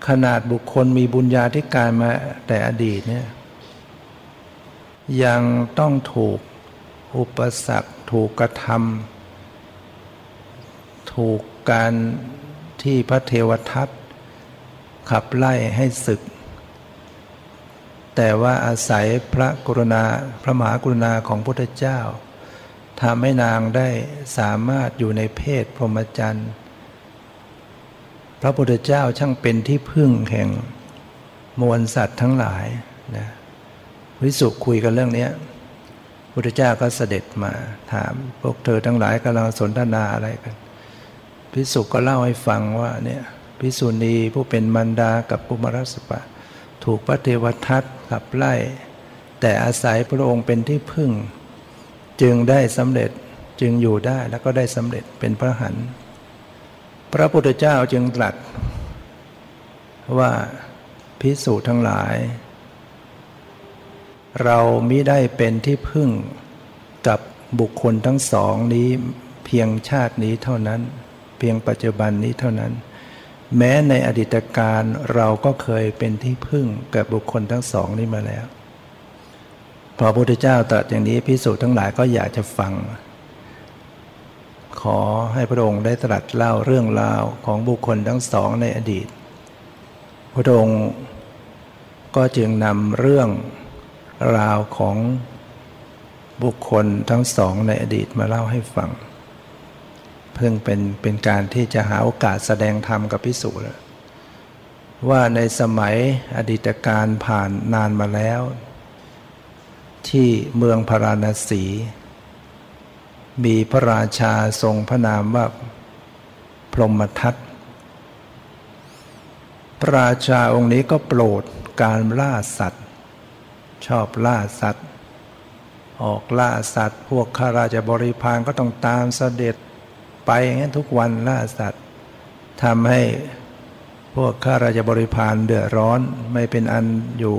ขนาดบุคคลมีบุญญาธิการมาแต่อดีตเนี่ยยังต้องถูกอุปสรรคถูกกระทำถูกการที่พระเทวทัต ขับไล่ให้ศึก แต่ว่าอาศัยพระกรุณาพระมหากรุณาของพุทธเจ้าทำให้นางได้สามารถอยู่ในเพศพรหมจรรย์พระพุทธเจ้าช่างเป็นที่พึ่งแห่งมวลสัตว์ทั้งหลายนะวิสุคุยกันเรื่องนี้พุทธเจ้าก็เสด็จมาถามพวกเธอทั้งหลายกำลังสนทนาอะไรกันพิสุก็เล่าให้ฟังว่าเนี่ย พิสุณีผู้เป็นมันดากับปุมรัสปะ ถูกพระเทวทัตขับไล่ แต่อาศัยพระองค์เป็นที่พึ่ง จึงได้สำเร็จจึงอยู่ได้แล้วก็ได้สำเร็จเป็นพระหันพระพุทธเจ้าจึงตรัส ว่าพิสูจน์ทั้งหลาย เรามิได้เป็นที่พึ่งกับบุคคลทั้งสองนี้เพียงชาตินี้เท่านั้น เพียงปัจจุบันนี้เท่านั้น แม้ในอดีตการเราก็เคยเป็นที่พึ่งกับบุคคลทั้งสองนี้มาแล้ว พอพระพุทธเจ้าตรัสอย่างนี้พิสูจน์ทั้งหลายก็อยากจะฟัง ขอให้พระองค์ได้ตรัสเล่าเรื่องราวของบุคคลทั้งสองในอดีต พระองค์ก็จึงนำเรื่องราวของบุคคลทั้งสองในอดีตมาเล่าให้ฟัง เพิ่งเป็นเป็นการที่จะหาโอกาสแสดงธรรมกับพิสูจน์ว่าในสมัยอดีตการผ่านนานมาแล้ว ที่เมืองพาราณสี มีพระราชาทรงพระนามว่าพรหมทัตพระราชาองค์นี้ก็โปรดการล่าสัตว์ ชอบล่าสัตว์ ออกล่าสัตว์ พวกข้าราชบริพารก็ต้องตามเสด็จ ไปอย่างนี้ทุกวันล่าสัตว์ทำให้พวกข้าราชบริพารเดือดร้อนไม่เป็นอันอยู่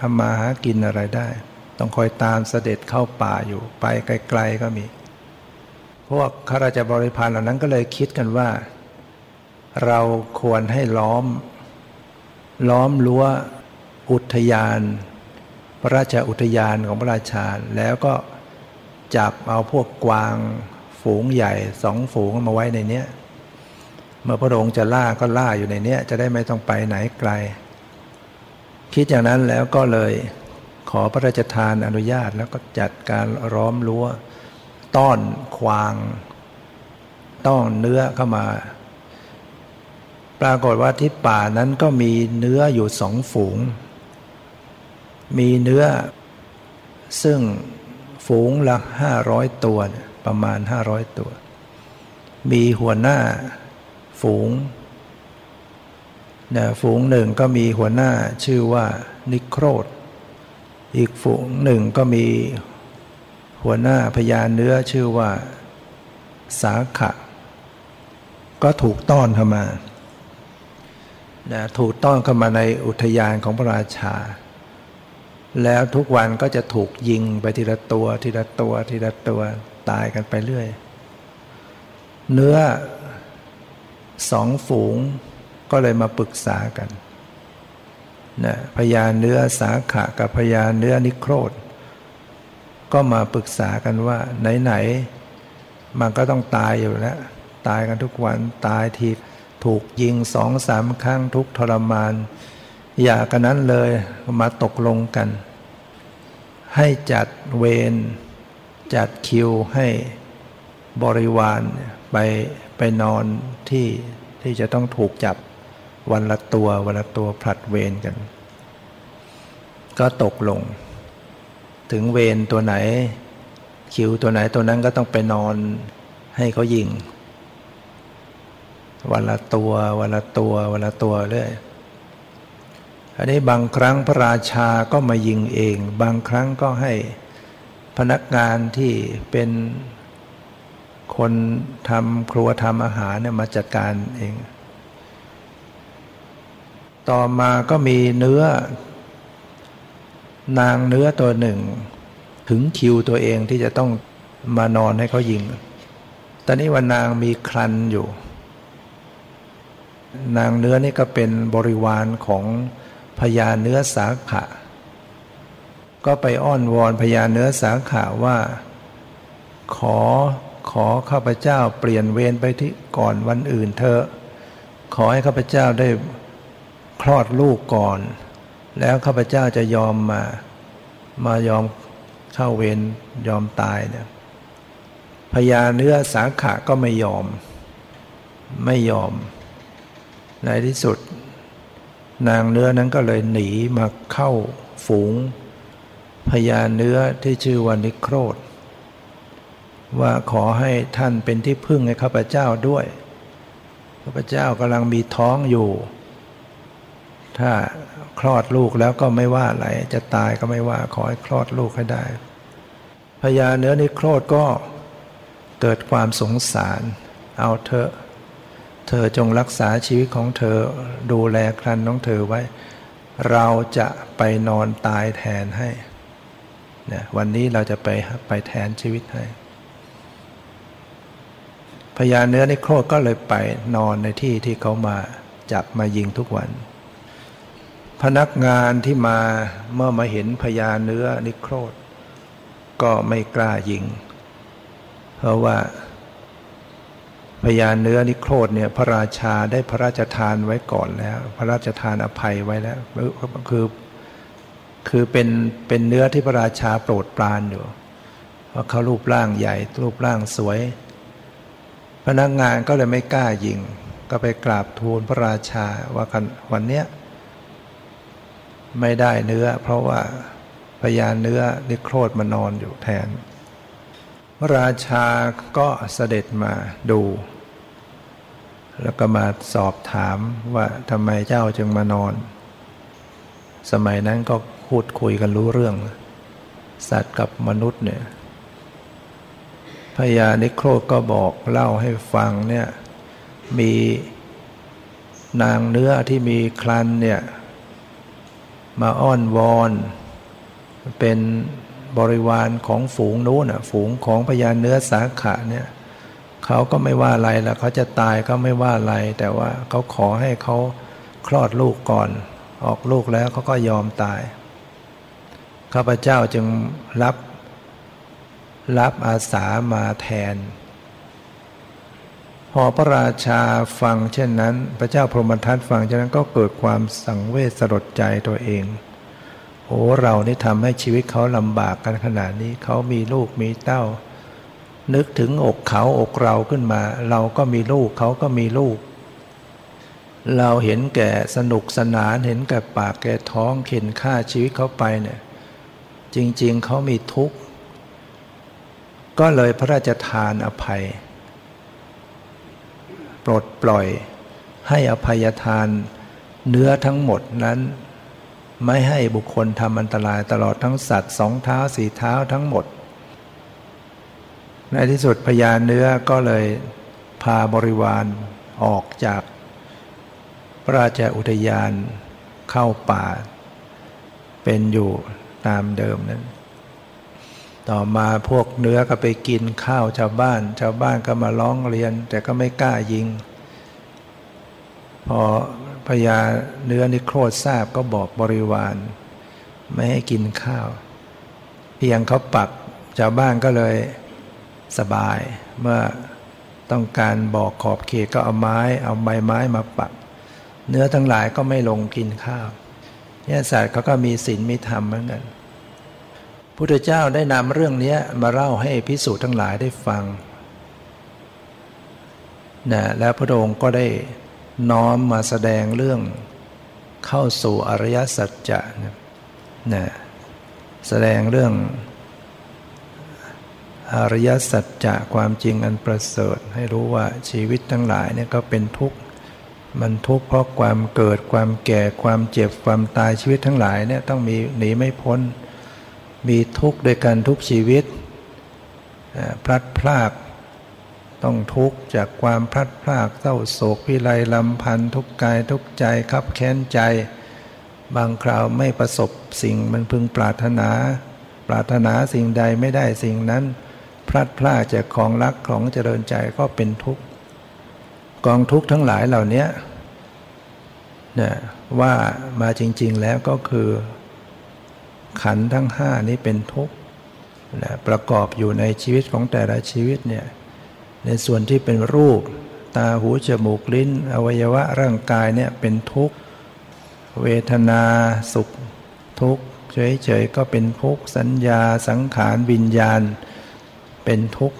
ทำมาหากินอะไรได้ ต้องคอยตามเสด็จเข้าป่าอยู่ไปไกล ๆก็มี พวกข้าราชบริพารเหล่านั้นก็เลยคิดกันว่า เราควรให้ล้อม ล้อมรั้วอุทยาน พระราชอุทยานของพระราชาแล้วก็จับเอาพวกกวาง ฝูงใหญ่สองฝูงมาไว้ในเนี้ยเมื่อพระองค์จะล่าก็ล่าอยู่ในเนี้ยจะได้ไม่ต้องไปไหนไกล คิดอย่างนั้นแล้วก็เลยขอพระราชทานอนุญาตแล้วก็จัดการร้อมรั้ว ต้อนควาง ต้อนเนื้อเข้ามา ปรากฏว่าที่ป่านั้นก็มีเนื้ออยู่สองฝูง มีเนื้อซึ่งฝูงละห้าร้อยตัว ประมาณห้าร้อยตัว มีหัวหน้าฝูงนะฝูงหนึ่งก็มีหัวหน้าชื่อว่านิโครธ อีกฝูงหนึ่งก็มีหัวหน้าพญาเนื้อชื่อว่าสาขะ ก็ถูกต้อนเข้ามานะถูกต้องเข้ามาในอุทยานของพระราชา แล้วทุกวันก็จะถูกยิงไปทีละตัวทีละตัวทีละตัวต ตายกันไปเรื่อย เนื้อสองฝูงก็เลยมาปรึกษากันนะพญาเนื้อสาขะกับพญาเนื้อนิโครธก็มาปรึกษากันว่า ไหนๆมันก็ต้องตายอยู่แล้ว ตายกันทุกวันตายทีถูกยิงสองสามครั้งทุกทรมาน อย่ากันนั้นเลยมาตกลงกัน ให้จัดเวร จัดคิวให้บริวารไปไปนอนที่ที่จะต้องถูกจับวันละตัววันละตัวผลัดเวรกัน ก็ตกลง ถึงเวรตัวไหน คิวตัวไหนตัวนั้นก็ต้องไปนอนให้เขายิง วันละตัววันละตัววันละตัวเรื่อยอันนี้บางครั้งพระราชาก็มายิงเอง บางครั้งก็ให้ พนักงานที่เป็นคนทำครัวทำอาหารเนี่ยมาจัดการเอง ต่อมาก็มีเนื้อ นางเนื้อตัวหนึ่ง ถึงคิวตัวเองที่จะต้องมานอนให้เขายิง ตอนนี้ว่านางมีครันอยู่ นางเนื้อนี่ก็เป็นบริวารของพญาเนื้อสาขะ ก็ไปอ้อนวอนพญาเนื้อสาขะว่า ขอขอข้าพเจ้าเปลี่ยนเวรไปที่ก่อนวันอื่นเถอะขอให้ข้าพเจ้าได้คลอดลูกก่อน แล้วข้าพเจ้าจะยอมมา มายอมเข้าเวรยอมตายเนี่ยพญาเนื้อสาขะก็ไม่ยอม ไม่ยอม ในที่สุด นางเนื้อนั้นก็เลยหนีมาเข้าฝูง พญาเนื้อที่ชื่อวานิโครธ ว่าขอให้ท่านเป็นที่พึ่งให้ข้าพเจ้าด้วยข้าพเจ้ากำลังมีท้องอยู่ ถ้าคลอดลูกแล้วก็ไม่ว่าอะไรจะตายก็ไม่ว่าขอให้คลอดลูกให้ได้พญาเนื้อนิโครธก็เกิดความสงสาร เอาเธอ เธอจงรักษาชีวิตของเธอดูแลครันน้องเธอไว้ เราจะไปนอนตายแทนให้ นี่ยวันนี้เราจะไปไปแทนชีวิตให้พญาเนื้อนิโครก็เลยไปนอนในที่ที่เขามาจับมายิงทุกวัน พนักงานที่มาเมื่อมาเห็นพญาเนื้อนิโครธก็ไม่กล้ายิง เพราะว่าพญาเนื้อนิโครธเนี่ยพระราชาได้พระราชทานไว้ก่อนแล้ว พระราชทานอภัยไว้แล้ว คือ คือเป็นเป็นเนื้อที่พระราชาโปรดปรานอยู่เพราะเขารูปร่างใหญ่รูปร่างสวย พนักงานก็เลยไม่กล้ายิง ก็ไปกราบทูลพระราชาว่าวันเนี้ยไม่ได้เนื้อ เพราะว่าพยานเนื้อนิโครธมานอนอยู่แทน พระราชาก็เสด็จมาดู แล้วก็มาสอบถามว่าทำไมเจ้าจึงมานอน สมัยนั้นก็ พูดคุยกันรู้เรื่อง สัตว์กับมนุษย์เนี่ยพญานิโครก็บอกเล่าให้ฟังเนี่ยมีนางเนื้อที่มีคลันเนี่ยมาอ้อนวอน เป็นบริวารของฝูงนู้นอะฝูงของพญาเนื้อสาขะเนี่ยเขาก็ไม่ว่าอะไรแล้วเขาจะตายก็ไม่ว่าอะไร แต่ว่าเขาขอให้เขาคลอดลูกก่อน ออกลูกแล้วเขาก็ยอมตาย ข้าพเจ้าจึงรับรับอาสามาแทน พอพระราชาฟังเช่นนั้น พระเจ้าพรหมทัตฟังเช่นนั้นก็เกิดความสังเวชสลดใจตัวเองโอ้เรานี่ทำให้ชีวิตเขาลำบากกันขนาดนี้เขามีลูกมีเต้า นึกถึงอกเขาอกเราขึ้นมา เราก็มีลูกเขาก็มีลูก เราเห็นแก่สนุกสนานเห็นแก่ปากแก่ท้องเข็นฆ่าชีวิตเขาไปเนี่ย จริง ๆเขามีทุกข์ ก็เลยพระราชทานอภัย ปลดปล่อยให้อภัยทานเนื้อทั้งหมดนั้น ไม่ให้บุคคลทำอันตรายตลอดทั้งสัตว์สองเท้าสี่เท้าทั้งหมด ในที่สุดพญาเนื้อก็เลยพาบริวารออกจากพระราชอุทยานเข้าป่า เป็นอยู่ ตามเดิมนั้น ต่อมาพวกเนื้อก็ไปกินข้าวชาวบ้าน ชาวบ้านก็มาร้องเรียน แต่ก็ไม่กล้ายิง พอพญาเนื้อนิโครธทราบก็บอกบริวาร ไม่ให้กินข้าว เพียงเขาปักชาวบ้านก็เลยสบาย เมื่อต้องการบอกขอบเขตก็เอาไม้ เอาใบไม้มาปัก เนื้อทั้งหลายก็ไม่ลงกินข้าวเนี่ยสัตว์เขาก็มีศีลมีธรรมเหมือนกัน พุทธเจ้าได้นำเรื่องนี้มาเล่าให้พิสูจน์ทั้งหลายได้ฟังนะแล้วพระองค์ก็ได้น้อมมาแสดงเรื่องเข้าสู่อริยสัจจะนะแสดงเรื่องอริยสัจจะความจริงอันประเสริฐ ให้รู้ว่าชีวิตทั้งหลายเนี่ยก็เป็นทุกข์มันทุกข์เพราะความเกิดความแก่ความเจ็บความตายชีวิตทั้งหลายเนี่ยต้องมีหนีไม่พ้น มีทุกข์ด้วยกันทุกชีวิตพลัดพราก ต้องทุกข์จากความพลัดพรากเศร้าโศกพิไรลำพันธ์ทุกกายทุกใจคับแค้นใจ บางคราวไม่ประสบสิ่งมันพึงปรารถนา ปรารถนาสิ่งใดไม่ได้สิ่งนั้น พลัดพรากจากของรักของเจริญใจก็เป็นทุกข์กองทุกข์ทั้งหลายเหล่านี้นะว่ามาจริง ๆ แล้วก็คือ ขันทั้งห้านี้เป็นทุกข์นะประกอบอยู่ในชีวิตของแต่ละชีวิตเนี่ยในส่วนที่เป็นรูป ตาหูจมูกลิ้น อวัยวะร่างกายเนี่ยเป็นทุกข์เวทนาสุขทุกข์เฉยๆก็เป็นทุกข์สัญญาสังขารวิญญาณ เป็นทุกข์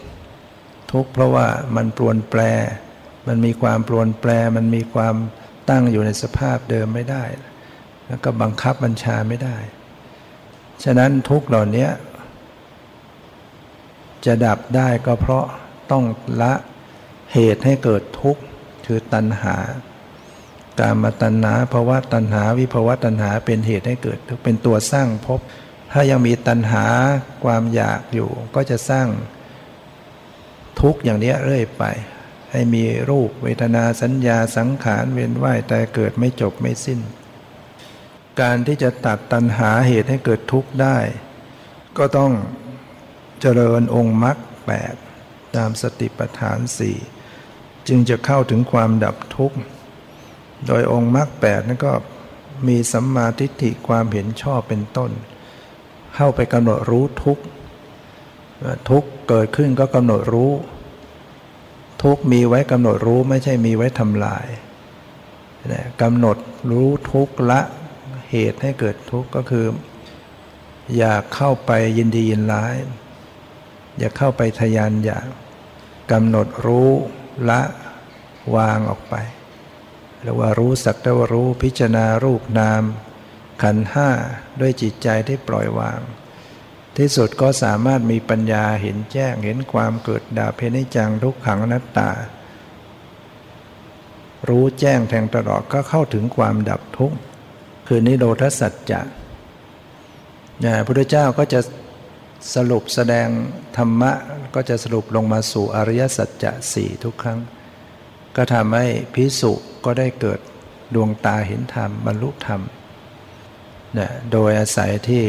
ทุกข์เพราะว่ามันปรวนแปร มันมีความปรวนแปร มันมีความตั้งอยู่ในสภาพเดิมไม่ได้ แล้วก็บังคับบัญชาไม่ได้ ฉะนั้นทุกเหล่านี้จะดับได้ก็เพราะต้องละเหตุให้เกิดทุกข์คือตัณหา การมาตัณหาภาวะตัณหาวิภาวะตัณหาเป็นเหตุให้เกิดเป็นตัวสร้างภพถ้ายังมีตัณหาความอยากอยู่ ก็จะสร้างทุกข์อย่างนี้เรื่อยไป ให้มีรูปเวทนาสัญญาสังขารเวียนว่ายแต่เกิดไม่จบไม่สิ้น การที่จะตัดตัณหาเหตุให้เกิดทุกข์ได้ ก็ต้องเจริญองค์มรรคแปดตามสติปัฏฐานสี่จึงจะเข้าถึงความดับทุกข์ โดยองค์มรรคแปดนั้นก็มีสัมมาทิฏฐิความเห็นชอบเป็นต้น เข้าไปกำหนดรู้ทุกข์ทุกข์เกิดขึ้นก็กำหนดรู้ ทุกข์มีไว้กำหนดรู้ไม่ใช่มีไว้ทำลายกำหนดรู้ทุกข์ละ เหตุให้เกิดทุกข์ก็คือ อยากเข้าไปยินดียินร้าย อย่าเข้าไปทยานอยากกำหนดรู้ละวางออกไปเรียกว่ารู้สักแต่ว่ารู้พิจารณารูปนาม ขันห้าด้วยจิตใจที่ปล่อยวาง ที่สุดก็สามารถมีปัญญาเห็นแจ้งเห็นความเกิดดาเพนิจังทุกขังนัตตา รู้แจ้งแทงตลอดก็เข้าถึงความดับทุกข์ คือนิโรธสัจจะพระพุทธเจ้าก็จะสรุปแสดงธรรมะก็จะสรุปลงมาสู่อริยสัจจะสี่ทุกครั้ง ก็ทำให้พิสุก็ได้เกิดดวงตาเห็นธรรมบรรลุธรรมนะโดยอาศัยที่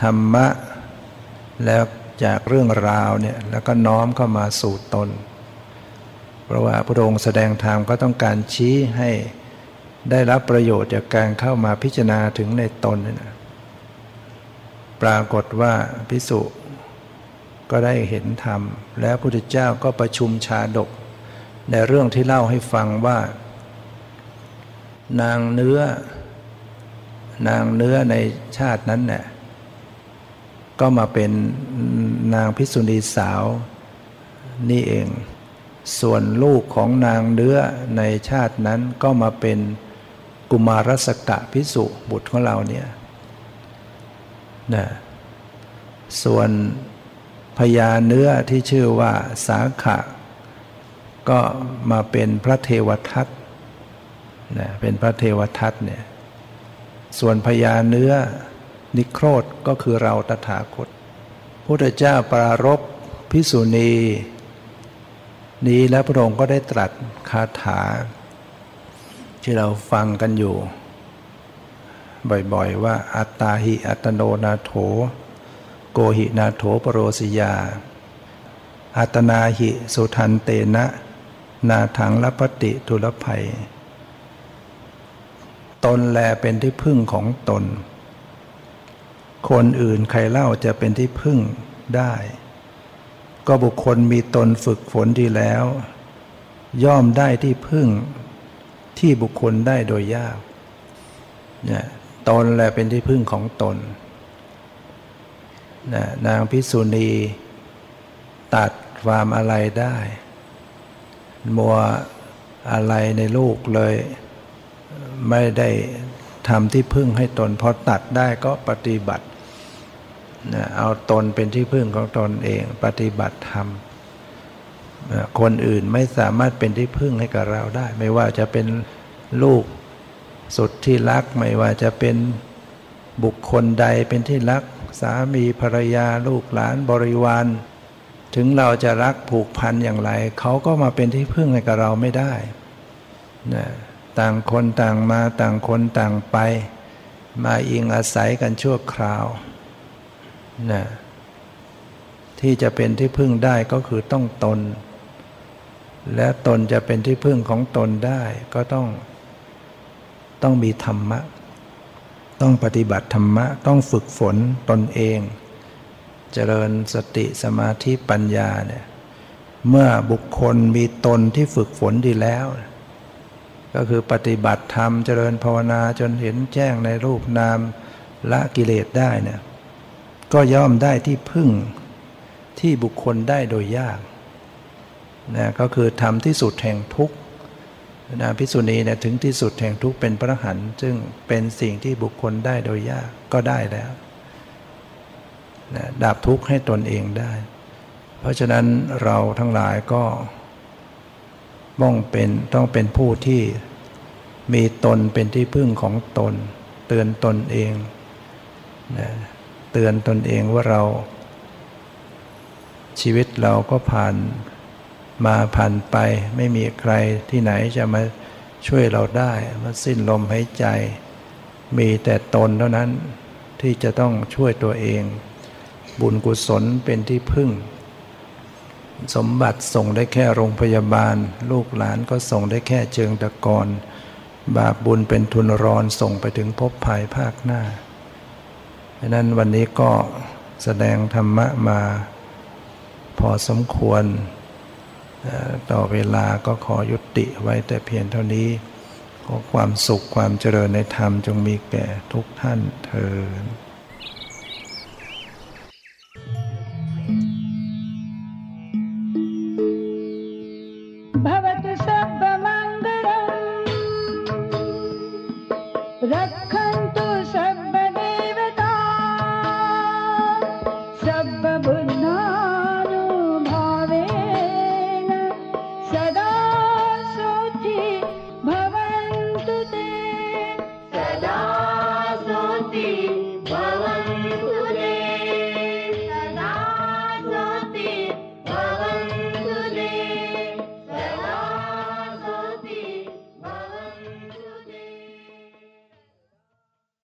ธรรมะแล้วจากเรื่องราวเนี่ยแล้วก็น้อมเข้ามาสู่ตน เพราะว่าพระองค์แสดงธรรมก็ต้องการชี้ให้ ได้รับประโยชน์จากการเข้ามาพิจารณาถึงในตนนะปรากฏว่าพิสุก็ได้เห็นธรรม แล้วพระพุทธเจ้าก็ประชุมชาดก ในเรื่องที่เล่าให้ฟังว่า นางเนื้อ นางเนื้อในชาตินั้นเนี่ยก็มาเป็นนางพิสุณีสาวนี่เอง ส่วนลูกของนางเนื้อในชาตินั้นก็มาเป็น กุมารสกะพิสุบุตรของเราเนี่ยนะส่วนพญาเนื้อที่ชื่อว่าสาขะ ก็มาเป็นพระเทวทัตนะเป็นพระเทวทัตเนี่ยส่วนพญาเนื้อนิโครธก็คือเราตถาคตพุทธเจ้าปรารบพิสุณี นี้แล้วพระองค์ก็ได้ตรัสคาถา ที่เราฟังกันอยู่ บ่อยๆว่า อัตตาหิอัตโนนาโถ โกหินาโถปรโรสิยา อัตนาหิสุทันเตนะ นาถังลปติทุลภัย ตนแลเป็นที่พึ่งของตน คนอื่นใครเล่าจะเป็นที่พึ่งได้ ก็บุคคลมีตนฝึกฝนดีแล้ว ย่อมได้ที่พึ่ง ที่บุคคลได้โดยยากนี่ตนแหละเป็นที่พึ่งของตนนะนางพิษุณีตัดความอะไรได้ มัวอะไรในลูกเลย ไม่ได้ทำที่พึ่งให้ตน พอตัดได้ก็ปฏิบัตินะเอาตนเป็นที่พึ่งของตนเอง ปฏิบัติธรรม คนอื่นไม่สามารถเป็นที่พึ่งให้กับเราได้ ไม่ว่าจะเป็นลูกสุดที่รัก ไม่ว่าจะเป็นบุคคลใดเป็นที่รัก สามีภรรยาลูกหลานบริวาร ถึงเราจะรักผูกพันอย่างไร เขาก็มาเป็นที่พึ่งให้กับเราไม่ได้นะต่างคนต่างมาต่างคนต่างไป มาอิงอาศัยกันชั่วคราวนะที่จะเป็นที่พึ่งได้ก็คือต้องตน และตนจะเป็นที่พึ่งของตนได้ก็ต้อง ต้องมีธรรมะ ต้องปฏิบัติธรรมะ ต้องฝึกฝนตนเอง เจริญสติสมาธิปัญญาเนี่ยเมื่อบุคคลมีตนที่ฝึกฝนดีแล้ว ก็คือปฏิบัติธรรมเจริญภาวนาจนเห็นแจ้งในรูปนามละกิเลสได้เนี่ยก็ย่อมได้ที่พึ่งที่บุคคลได้โดยยาก นะก็คือทำที่สุดแห่งทุกข์นะพิสุณีเนี่ยถึงที่สุดแห่งทุกข์เป็นพระหันซึ่งเป็นสิ่งที่บุคคลได้โดยยากก็ได้แล้วนะดับทุกข์ให้ตนเองได้ เพราะฉะนั้นเราทั้งหลายก็ต้องเป็นต้องเป็นผู้ที่มีตนเป็นที่พึ่งของตน เตือนตนเองนะเตือนตนเองว่าเราชีวิตเราก็ผ่าน มาผ่านไปไม่มีใครที่ไหนจะมาช่วยเราได้มาสิ้นลมหายใจ มีแต่ตนเท่านั้นที่จะต้องช่วยตัวเอง บุญกุศลเป็นที่พึ่ง สมบัติส่งได้แค่โรงพยาบาล ลูกหลานก็ส่งได้แค่เชิงตะกอนบาปบุญเป็นทุนรอนส่งไปถึงภพภายภาคหน้าดังนั้นวันนี้ก็แสดงธรรมะมาพอสมควร ต่อเวลาก็ขอยุติไว้แต่เพียงเท่านี้ขอความสุขความเจริญในธรรมจงมีแก่ทุกท่านเทอ